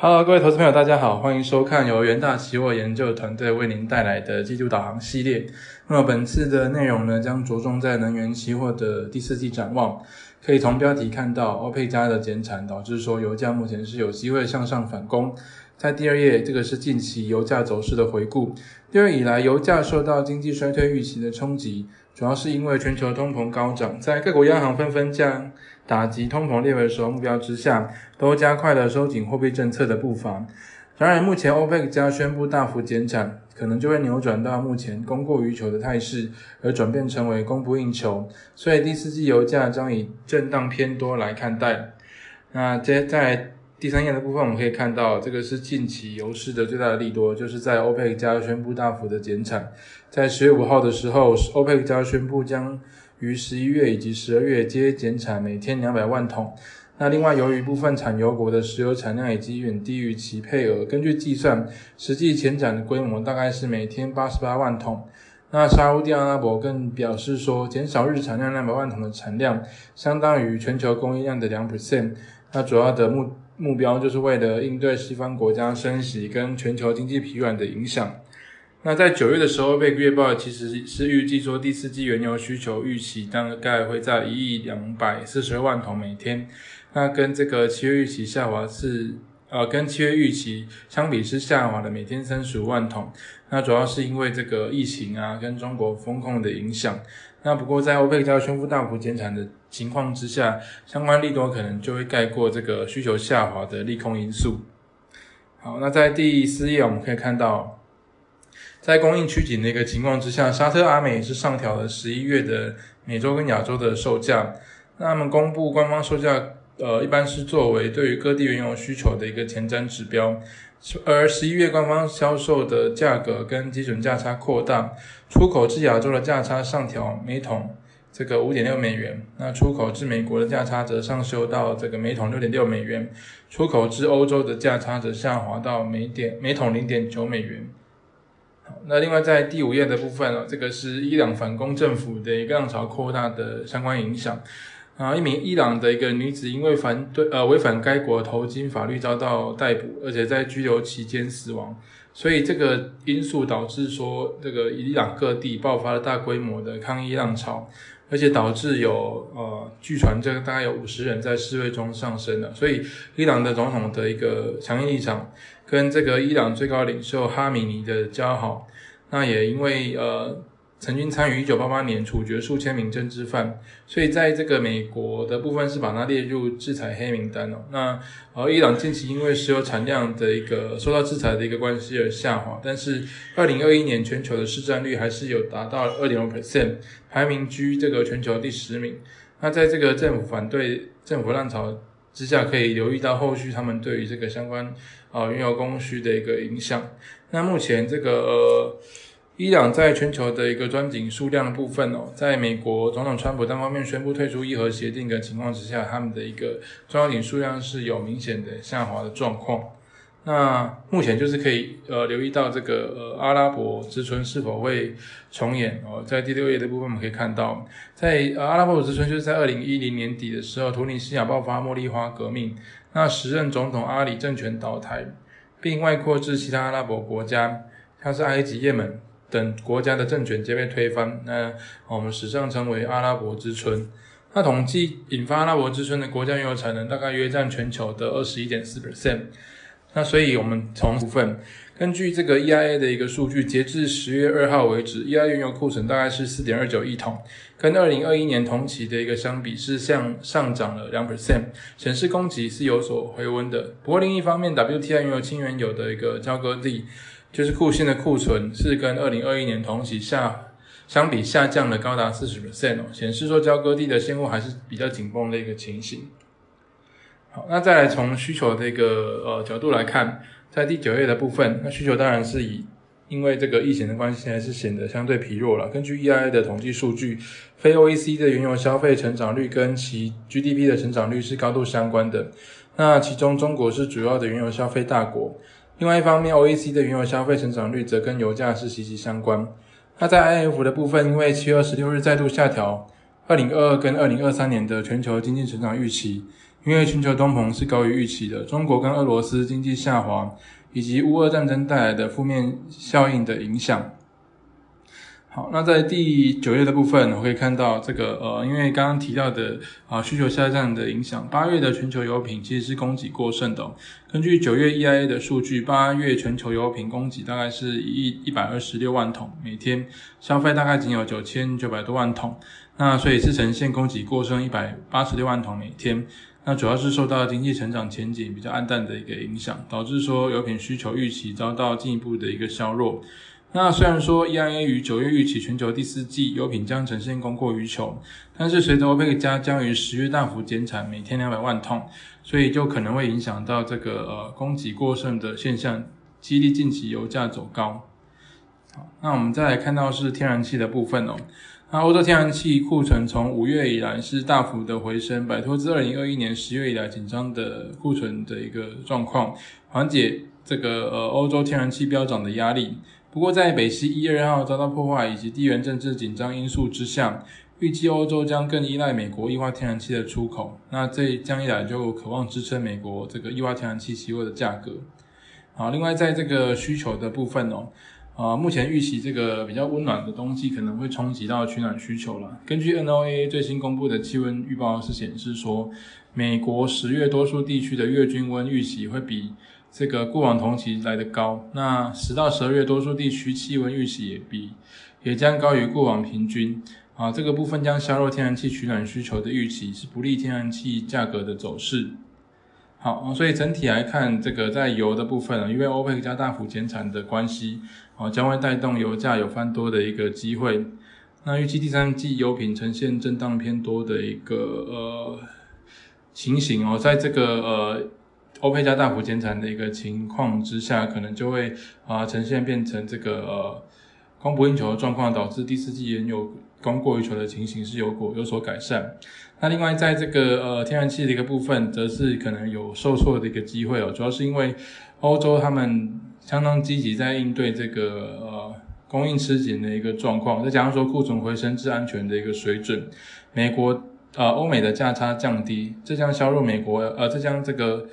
Hello，各位投资朋友，大家好，欢迎收看由元大期货研究团队为您带来的季度导航系列。那么本次的内容呢，将着重在能源期货的第四季展望。可以从标题看到，欧佩加的减产导致说油价目前是有机会向上反攻。在第二页，这个是近期油价走势的回顾。第二以来，油价受到经济衰退预期的冲击，主要是因为全球通膨高涨，在各国央行纷纷将打击通膨列为首要目标之下，都加快了收紧货币政策的步伐。然而，目前欧佩克加宣布大幅减产，可能就会扭转到目前供过于求的态势，而转变成为供不应求。所以，第四季油价将以震荡偏多来看待。那接在第三页的部分，我们可以看到，这个是近期油市的最大的利多，就是在欧佩克加宣布大幅的减产。在十月五号的时候，欧佩克加宣布将于十一月以及十二月皆减产每天两百万桶。那另外，由于部分产油国的石油产量已经远低于其配额，根据计算，实际减产的规模大概是每天八十八万桶。那沙地阿拉伯更表示说，减少日产量两百万桶的产量，相当于全球供应量的两 percent。那主要的目目标就是为了应对西方国家升息跟全球经济疲软的影响。那在九月的时候，被月报其实是预计说第四季原油需求预期大概会在一亿两百四十二万桶每天。那跟这个七月预期下滑是，呃，跟七月预期相比是下滑的每天三十五万桶。那主要是因为这个疫情啊跟中国风控的影响。那不过在欧佩克宣布大幅减产的情况之下，相关利多可能就会盖过这个需求下滑的利空因素。好，那在第四页我们可以看到。在供应趋紧的一个情况之下，沙特阿美是上调了十一月的美洲跟亚洲的售价。那他们公布官方售价，呃，一般是作为对于各地原油需求的一个前瞻指标。而十一月官方销售的价格跟基准价差扩大，出口至亚洲的价差上调每桶这个五点六美元，那出口至美国的价差则上修到这个每桶六点六美元，出口至欧洲的价差则下滑到每点每桶零点九美元。那另外在第五页的部分呢，这个是伊朗反攻政府的一个浪潮扩大的相关影响啊，一名伊朗的一个女子因为反对呃违反该国投金法律遭到逮捕，而且在拘留期间死亡，所以这个因素导致说这个伊朗各地爆发了大规模的抗议浪潮。而且导致有呃，据传这个大概有五十人在示威中丧生了。所以伊朗的总统的一个强硬立场，跟这个伊朗最高领袖哈米尼的交好，那也因为呃。曾经参与一九八八年处决数千名政治犯，所以在这个美国的部分是把它列入制裁黑名单哦。那而伊朗近期因为石油产量的一个受到制裁的一个关系而下滑，但是二零二一年全球的市占率还是有达到二点五 percent，排名居这个全球第十名。那在这个政府反对政府浪潮之下，可以留意到后续他们对于这个相关啊原油供需的一个影响。那目前这个呃。伊朗在全球的一个钻井数量的部分哦，在美国总统川普单方面宣布退出伊核协定的情况之下，他们的一个钻井数量是有明显的下滑的状况。那目前就是可以呃留意到这个呃阿拉伯之春是否会重演哦，在第六页的部分我们可以看到，在呃阿拉伯之春就是在二零一零年底的时候，图尼西亚爆发茉莉花革命，那时任总统阿里政权倒台，并外扩至其他阿拉伯国家，像是埃及、也门。等国家的政权皆被推翻，那我们史上称为阿拉伯之春。那统计引发阿拉伯之春的国家原油产能大概约占全球的二十一点四 percent。那所以我们从部分根据这个 EIA 的一个数据，截至十月二号为止，EIA 原油库存大概是四点二九亿桶，跟二零二一年同期的一个相比是向上涨了两 percent，显示供给是有所回温的。不过另一方面，WTI 原油轻原油的一个交割地。就是库欣的库存是跟二零二一年同期下相比下降了高达四十 percent 哦，显示说交割地的现货还是比较紧绷的一个情形。好，那再来从需求的一个呃角度来看，在第九页的部分，那需求当然是以因为这个疫情的关系，还是显得相对疲弱了。根据 EIA 的统计数据，非 OEC 的原油消费成长率跟其 GDP 的成长率是高度相关的。那其中中国是主要的原油消费大国。另外一方面，OEC 的原油消费成长率则跟油价是息息相关。那在 IF 的部分，因为七月二十六日再度下调二零二二跟二零二三年的全球经济成长预期，因为全球通膨是高于预期的，中国跟俄罗斯经济下滑，以及乌俄战争带来的负面效应的影响。好，那在第九页的部分，我可以看到这个呃，因为刚刚提到的啊需求下降的影响，八月的全球油品其实是供给过剩的。根据九月 EIA 的数据，八月全球油品供给大概是一一百二十六万桶每天，消费大概仅有九千九百多万桶，那所以是呈现供给过剩一百八十六万桶每天。那主要是受到经济成长前景比较暗淡的一个影响，导致说油品需求预期遭到进一步的一个削弱。那虽然说 EIA 于九月预期全球第四季油品将呈现供过于求，但是随着 OPEC 加将于十月大幅减产，每天两百万桶，所以就可能会影响到这个呃供给过剩的现象，激励近期油价走高。好，那我们再来看到是天然气的部分哦。那欧洲天然气库存从五月以来是大幅的回升，摆脱自二零二一年十月以来紧张的库存的一个状况，缓解这个呃欧洲天然气飙涨的压力。不过，在北溪一二号遭到破坏以及地缘政治紧张因素之下，预计欧洲将更依赖美国液化天然气的出口。那这将一来就渴望支撑美国这个液化天然气期货的价格。好，另外在这个需求的部分哦，啊，目前预期这个比较温暖的冬季可能会冲击到取暖需求了。根据 NOAA 最新公布的气温预报是显示说，美国十月多数地区的月均温预期会比。这个过往同期来的高，那十到十二月多数地区气温预期也比也将高于过往平均啊，这个部分将削弱天然气取暖需求的预期，是不利天然气价格的走势。好，所以整体来看，这个在油的部分啊，因为欧佩克加大幅减产的关系啊，将会带动油价有翻多的一个机会。那预计第三季油品呈现震荡偏多的一个呃情形哦，在这个呃。欧佩加大幅减产的一个情况之下，可能就会啊呈现变成这个呃供不应求的状况，导致第四季原油供过于求的情形是有果有所改善。那另外在这个呃天然气的一个部分，则是可能有受挫的一个机会哦，主要是因为欧洲他们相当积极在应对这个呃供应吃紧的一个状况，再加上说库存回升至安全的一个水准，美国呃欧美的价差降低，这将削弱美国呃这将这个。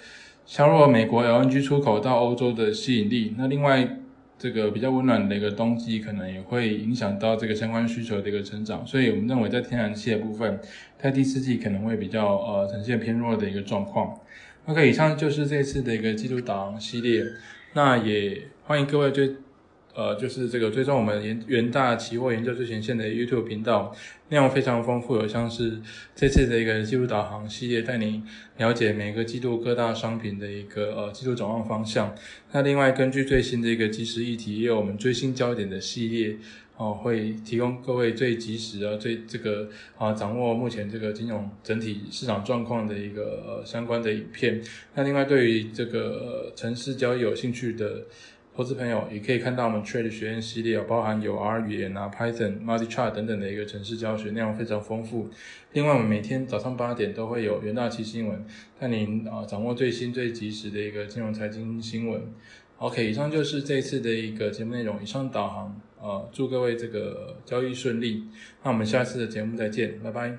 削弱美国 LNG 出口到欧洲的吸引力。那另外，这个比较温暖的一个冬季，可能也会影响到这个相关需求的一个成长。所以我们认为，在天然气的部分，在第四季可能会比较呃呈现偏弱的一个状况。OK，以上就是这次的一个季度导航系列。那也欢迎各位对。呃，就是这个追踪我们元元大期货研究最前线的 YouTube 频道，内容非常丰富，有像是这次的一个季度导航系列，带您了解每个季度各大商品的一个呃季度展望方向。那另外根据最新的一个即时议题，也有我们最新焦点的系列哦，会提供各位最及时啊、最这个啊掌握目前这个金融整体市场状况的一个呃相关的影片。那另外对于这个城市交易有兴趣的。投资朋友也可以看到我们 Trade 学院系列，包含有 R 语言啊、Python、Multi Chart 等等的一个城市教学内容非常丰富。另外，我们每天早上八点都会有元大期新闻，带您啊掌握最新最及时的一个金融财经新闻。OK，以上就是这次的一个节目内容。以上导航，呃，祝各位这个交易顺利。那我们下次的节目再见，拜拜。